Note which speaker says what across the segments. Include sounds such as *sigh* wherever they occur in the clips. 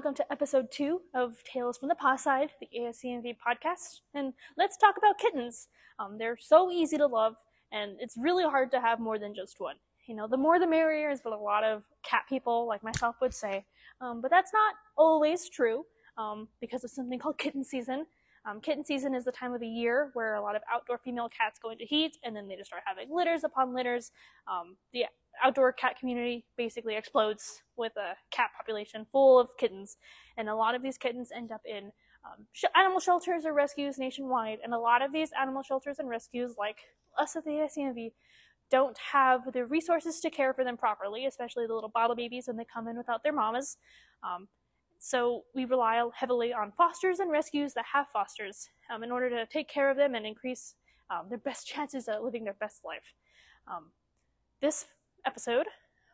Speaker 1: welcome to episode two of Tails from the PawSide, the ASCMV podcast. And let's talk about kittens. Um, they're so easy to love, and it's really hard to have more than just one. You know, the more the merrier is what a lot of cat people like myself would say. Um, but that's not always true um, because of something called kitten season. Um, kitten season is the time of the year where a lot of outdoor female cats go into heat and then they just start having litters upon litters. Um, the outdoor cat community basically explodes with a cat population full of kittens, and a lot of these kittens end up in um, sh- animal shelters or rescues nationwide. And a lot of these animal shelters and rescues, like us at the ASCMV, don't have the resources to care for them properly, especially the little bottle babies when they come in without their mamas. Um, so we rely heavily on fosters and rescues that have fosters um, in order to take care of them and increase um, their best *laughs* chances at living their best life. Um, this episode,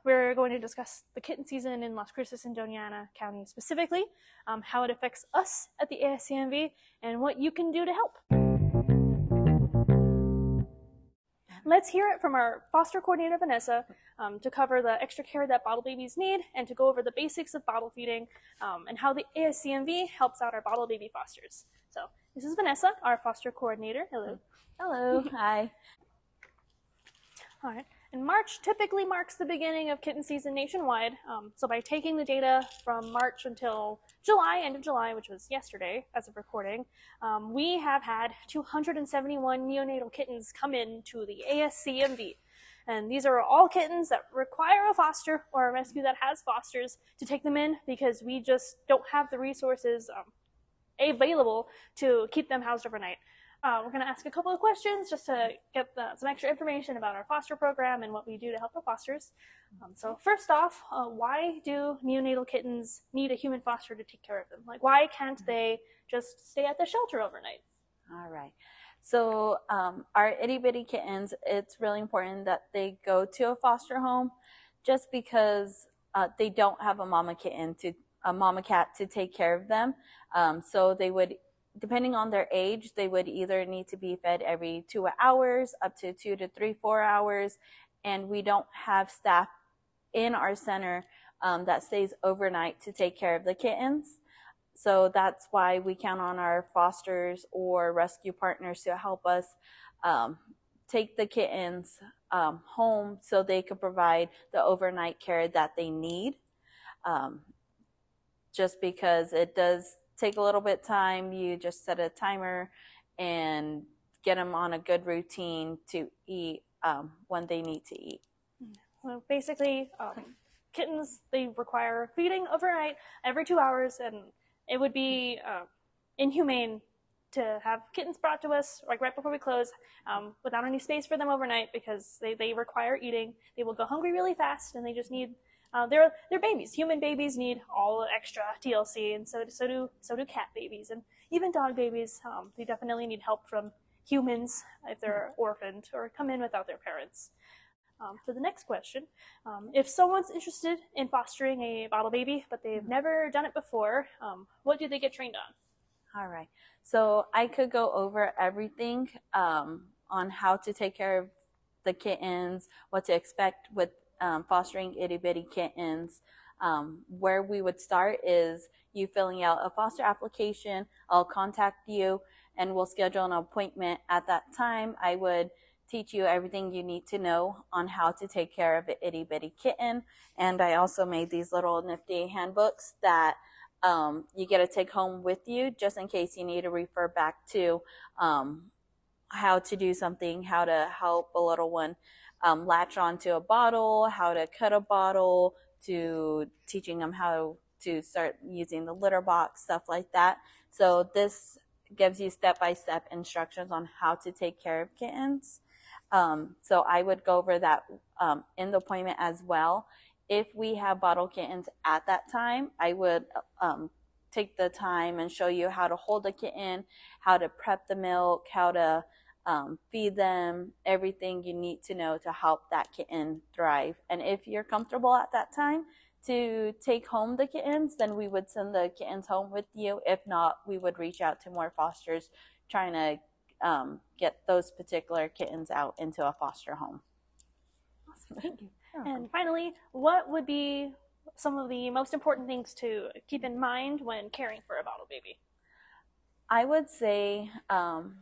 Speaker 1: we're going to discuss the kitten season in Las Cruces and Doña Ana County specifically, um, how it affects us at the ASCMV, and what you can do to help. Let's hear it from our foster coordinator, Vanessa, um, to cover the extra care that bottle babies need and to go over the basics of bottle feeding um, and how the ASCMV helps out our bottle baby fosters. So, this is Vanessa, our foster coordinator. Hello.
Speaker 2: Hello. *laughs* Hi.
Speaker 1: All right. And March typically marks the beginning of kitten season nationwide. Um, so by taking the data from March until July, end of July, which was yesterday as of recording, um, we have had 271 neonatal kittens come in to the ASCMV. And these are all kittens that require a foster or a rescue that has fosters to take them in because we just don't have the resources um, available to keep them housed overnight. Uh, we're going to ask a couple of questions just to get the, some extra information about our foster program and what we do to help the fosters. Um, so first off, uh, why do neonatal kittens need a human foster to take care of them? Like, why can't they just stay at the shelter overnight?
Speaker 2: All right. So um, our itty bitty kittens, it's really important that they go to a foster home, just because uh, they don't have a mama kitten to a mama cat to take care of them. Um, so they would depending on their age, they would either need to be fed every two hours, up to two to three, four hours. And we don't have staff in our center um, that stays overnight to take care of the kittens. So that's why we count on our fosters or rescue partners to help us um, take the kittens um, home so they could provide the overnight care that they need. Um, just because it does take a little bit time. You just set a timer and get them on a good routine to eat um, when they need to eat.
Speaker 1: Well, basically, um, kittens they require feeding overnight every two hours, and it would be uh, inhumane to have kittens brought to us like right before we close um, without any space for them overnight because they, they require eating. They will go hungry really fast, and they just need uh, they're they're babies. Human babies need all the extra TLC, and so so do so do cat babies, and even dog babies. Um, they definitely need help from humans if they're orphaned or come in without their parents. Um, for the next question, um, if someone's interested in fostering a bottle baby but they've mm-hmm. never done it before, um, what do they get trained on?
Speaker 2: All right. So I could go over everything um, on how to take care of the kittens, what to expect with um, fostering itty bitty kittens. Um, where we would start is you filling out a foster application. I'll contact you and we'll schedule an appointment at that time. I would teach you everything you need to know on how to take care of an itty bitty kitten. And I also made these little nifty handbooks that um, you get to take home with you just in case you need to refer back to um, how to do something, how to help a little one um, latch onto a bottle, how to cut a bottle, to teaching them how to start using the litter box, stuff like that. So this gives you step by step instructions on how to take care of kittens. Um, so I would go over that um, in the appointment as well. If we have bottle kittens at that time, I would um, take the time and show you how to hold a kitten, how to prep the milk, how to um, feed them everything you need to know to help that kitten thrive. And if you're comfortable at that time to take home the kittens, then we would send the kittens home with you. If not, we would reach out to more fosters trying to um, get those particular kittens out into a foster home.
Speaker 1: Awesome, thank you. And finally, what would be some of the most important things to keep in mind when caring for a bottle baby?
Speaker 2: I would say um,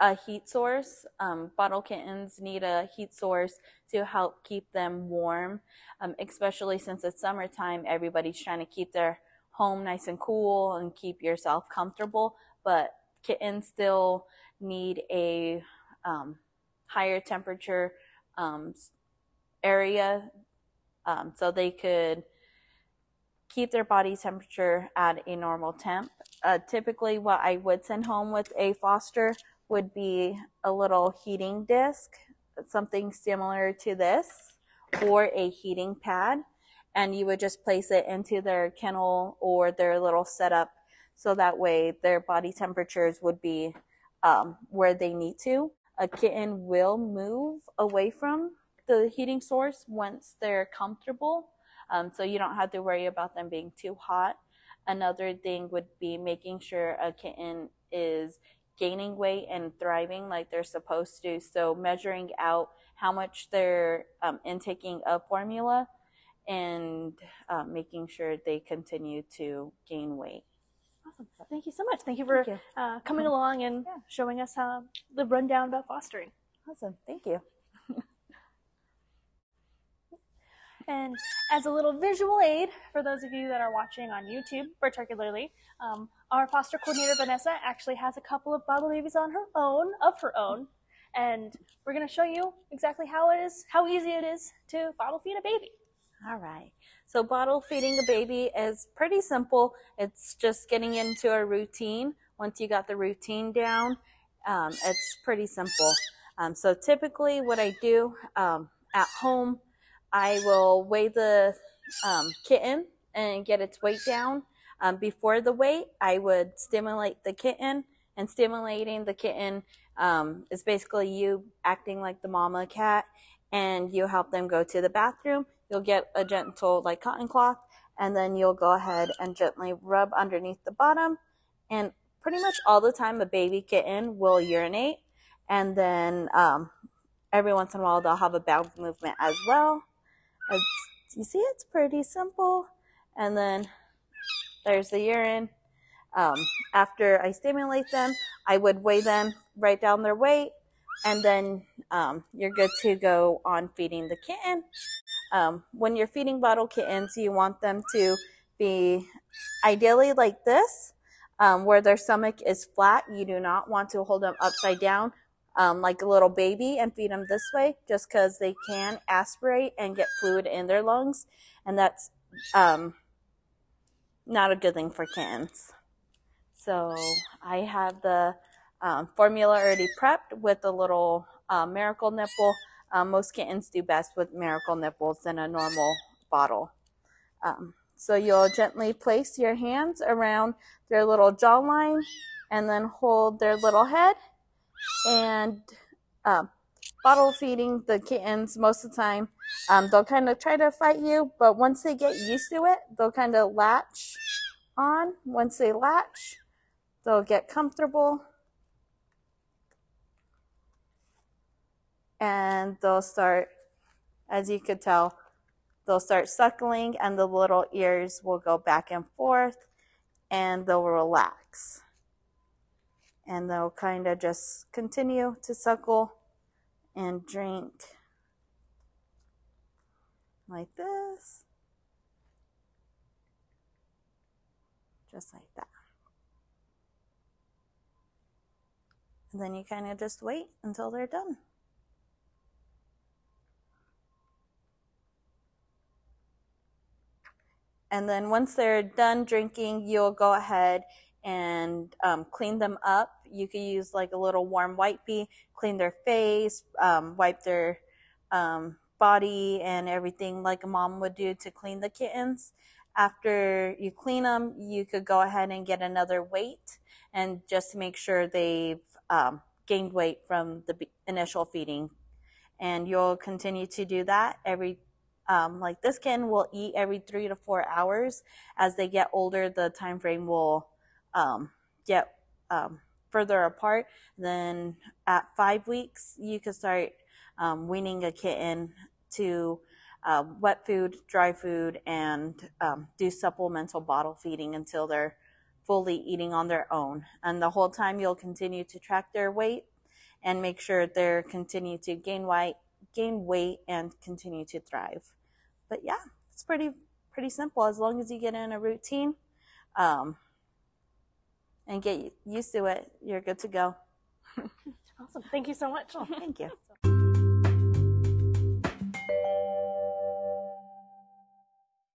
Speaker 2: a heat source. Um, bottle kittens need a heat source to help keep them warm, um, especially since it's summertime. Everybody's trying to keep their home nice and cool and keep yourself comfortable, but kittens still need a um, higher temperature um, area um, so they could keep their body temperature at a normal temp. Uh, typically, what I would send home with a foster would be a little heating disc, something similar to this, or a heating pad. And you would just place it into their kennel or their little setup so that way their body temperatures would be um, where they need to. A kitten will move away from the heating source once they're comfortable. Um, so you don't have to worry about them being too hot. Another thing would be making sure a kitten is gaining weight and thriving like they're supposed to. So measuring out how much they're um, intaking of formula and uh, making sure they continue to gain weight.
Speaker 1: Awesome. Thank you so much. Thank you for
Speaker 2: Thank
Speaker 1: Uh, coming along and
Speaker 2: Yeah.
Speaker 1: showing us uh, the rundown about fostering.
Speaker 2: Awesome. Thank you.
Speaker 1: And as a little visual aid for those of you that are watching on YouTube, particularly, um, our foster coordinator Vanessa actually has a couple of bottle babies on her own, of her own, and we're going to show you exactly how it is, how easy it is to bottle feed a baby.
Speaker 2: All right. So bottle feeding a baby is pretty simple. It's just getting into a routine. Once you got the routine down, um, it's pretty simple. Um, so typically what I do um, at home, I will weigh the um, kitten and get its weight down. Um, before the weight, I would stimulate the kitten, and stimulating the kitten um, is basically you acting like the mama cat, and you help them go to the bathroom. You'll get a gentle like cotton cloth, and then you'll go ahead and gently rub underneath the bottom. And pretty much all the time, a baby kitten will urinate, and then um, every once in a while they'll have a bowel movement as well. You see, it's pretty simple. And then there's the urine. Um, after I stimulate them, I would weigh them, write down their weight, and then um, you're good to go on feeding the kitten. Um, when you're feeding bottle kittens, you want them to be ideally like this, um, where their stomach is flat. You do not want to hold them upside down um, like a little baby and feed them this way, just because they can aspirate and get fluid in their lungs, and that's um, not a good thing for kittens. So I have the um, formula already prepped with a little uh, miracle nipple. Um, most kittens do best with miracle nipples than a normal bottle. Um, so you'll gently place your hands around their little jawline and then hold their little head and um, bottle feeding the kittens most of the time. Um, they'll kind of try to fight you, but once they get used to it, they'll kind of latch on. Once they latch, they'll get comfortable and they'll start, as you could tell, they'll start suckling and the little ears will go back and forth and they'll relax. And they'll kind of just continue to suckle and drink like this. Just like that. And then you kind of just wait until they're done. And then once they're done drinking, you'll go ahead and um, clean them up. You could use like a little warm wipey, clean their face, um, wipe their um, body and everything like a mom would do to clean the kittens. After you clean them, you could go ahead and get another weight and just make sure they've um, gained weight from the initial feeding. And you'll continue to do that every um, like this kitten will eat every three to four hours. As they get older, the time frame will um, get um, further apart. Then at five weeks, you can start um, weaning a kitten to uh, wet food, dry food, and um, do supplemental bottle feeding until they're fully eating on their own. And the whole time you'll continue to track their weight and make sure they're continue to gain weight, gain weight and continue to thrive. But yeah, it's pretty pretty simple as long as you get in a routine um, and get used to it. You're good to go. *laughs*
Speaker 1: awesome. Thank you so much.
Speaker 2: Oh, *laughs* thank you.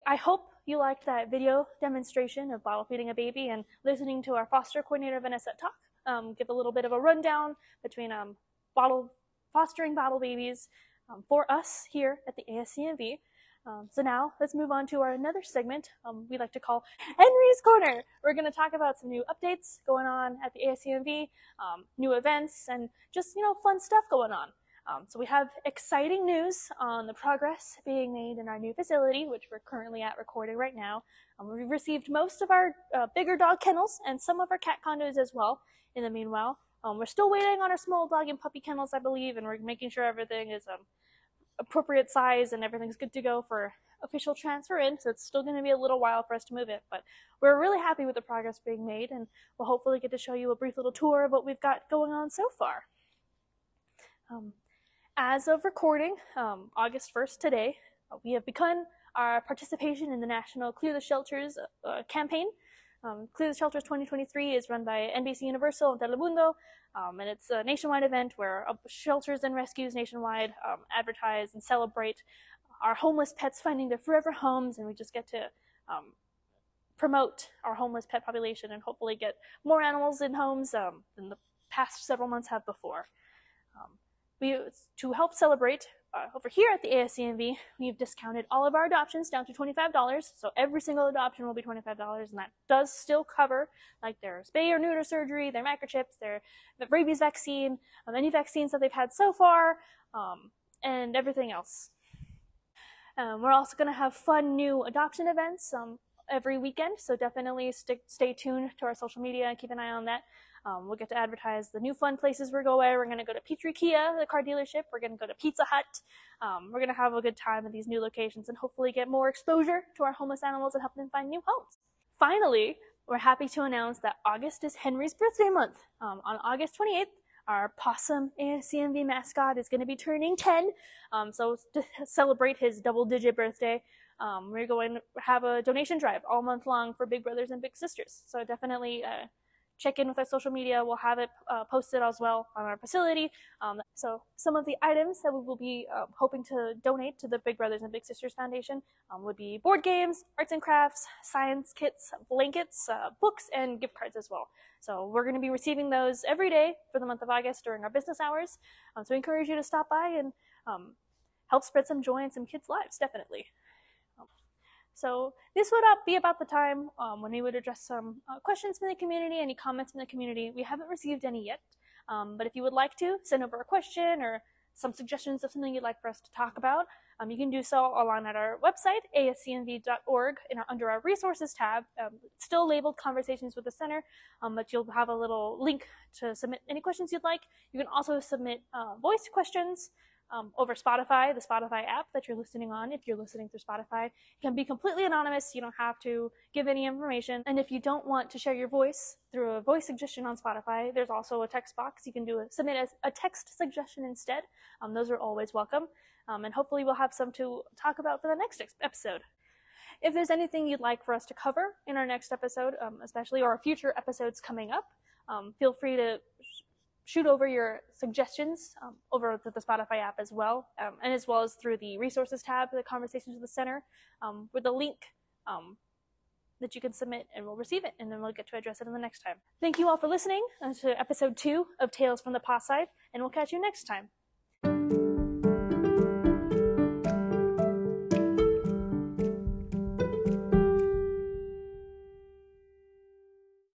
Speaker 1: I hope you liked that video demonstration of bottle feeding a baby and listening to our foster coordinator Vanessa talk. Um, give a little bit of a rundown between um, bottle fostering bottle babies um, for us here at the ASCMV. Um, so now let's move on to our another segment um, we like to call Henry's Corner. We're going to talk about some new updates going on at the ASCMV, um, new events, and just you know fun stuff going on. Um, so we have exciting news on the progress being made in our new facility, which we're currently at recording right now. Um, we've received most of our uh, bigger dog kennels and some of our cat condos as well. In the meanwhile, um, we're still waiting on our small dog and puppy kennels, I believe, and we're making sure everything is appropriate size and everything's good to go for official transfer in, so it's still going to be a little while for us to move it, but we're really happy with the progress being made, and we'll hopefully get to show you a brief little tour of what we've got going on so far. Um, as of recording, um, August 1st today, uh, we have begun our participation in the National Clear the Shelters uh, campaign. Um, Clear the Shelters 2023 is run by NBC Universal and Telemundo, um, and it's a nationwide event where uh, shelters and rescues nationwide um, advertise and celebrate our homeless pets finding their forever homes, and we just get to um, promote our homeless pet population and hopefully get more animals in homes um, than the past several months have before. Um, we, to help celebrate, uh, over here at the ASCMV, we've discounted all of our adoptions down to $25. So every single adoption will be $25, and that does still cover like their spay or neuter surgery, their microchips, their the rabies vaccine, um, any vaccines that they've had so far, um, and everything else. Um, we're also going to have fun new adoption events um, every weekend, so definitely stick, stay tuned to our social media and keep an eye on that. Um, we'll get to advertise the new fun places we're going. We're going to go to Petri Kia, the car dealership. We're going to go to Pizza Hut. Um, we're going to have a good time at these new locations and hopefully get more exposure to our homeless animals and help them find new homes. Finally, we're happy to announce that August is Henry's birthday month. Um, on August 28th, our possum ASCMV mascot is going to be turning 10. Um, so to *laughs* celebrate his double digit birthday, um, we're going to have a donation drive all month long for Big Brothers and Big Sisters. So definitely uh, check in with our social media. We'll have it uh, posted as well on our facility. Um, so some of the items that we will be uh, hoping to donate to the Big Brothers and Big Sisters Foundation um, would be board games, arts and crafts, science kits, blankets, uh, books, and gift cards as well. So we're going to be receiving those every day for the month of August during our business hours. Um, so we encourage you to stop by and um, help spread some joy in some kids' lives, definitely. So this would be about the time um, when we would address some uh, questions from the community, any comments from the community. We haven't received any yet, um, but if you would like to send over a question or some suggestions of something you'd like for us to talk about, um, you can do so online at our website, ascmv.org, in our, under our resources tab. Um, still labeled Conversations with the Center, um, but you'll have a little link to submit any questions you'd like. You can also submit uh, voice questions um, over Spotify, the Spotify app that you're listening on. If you're listening through Spotify, can be completely anonymous. You don't have to give any information. And if you don't want to share your voice through a voice suggestion on Spotify, there's also a text box. You can do a, submit a, a text suggestion instead. Um, those are always welcome. Um, and hopefully we'll have some to talk about for the next episode. If there's anything you'd like for us to cover in our next episode, um, especially or future episodes coming up, um, feel free to shoot over your suggestions um, over the, the, Spotify app as well, um, and as well as through the resources tab, the conversations with the center, um, with a link um, that you can submit, and we'll receive it, and then we'll get to address it in the next time. Thank you all for listening to episode two of Tails from the PawSide, and we'll catch you next time.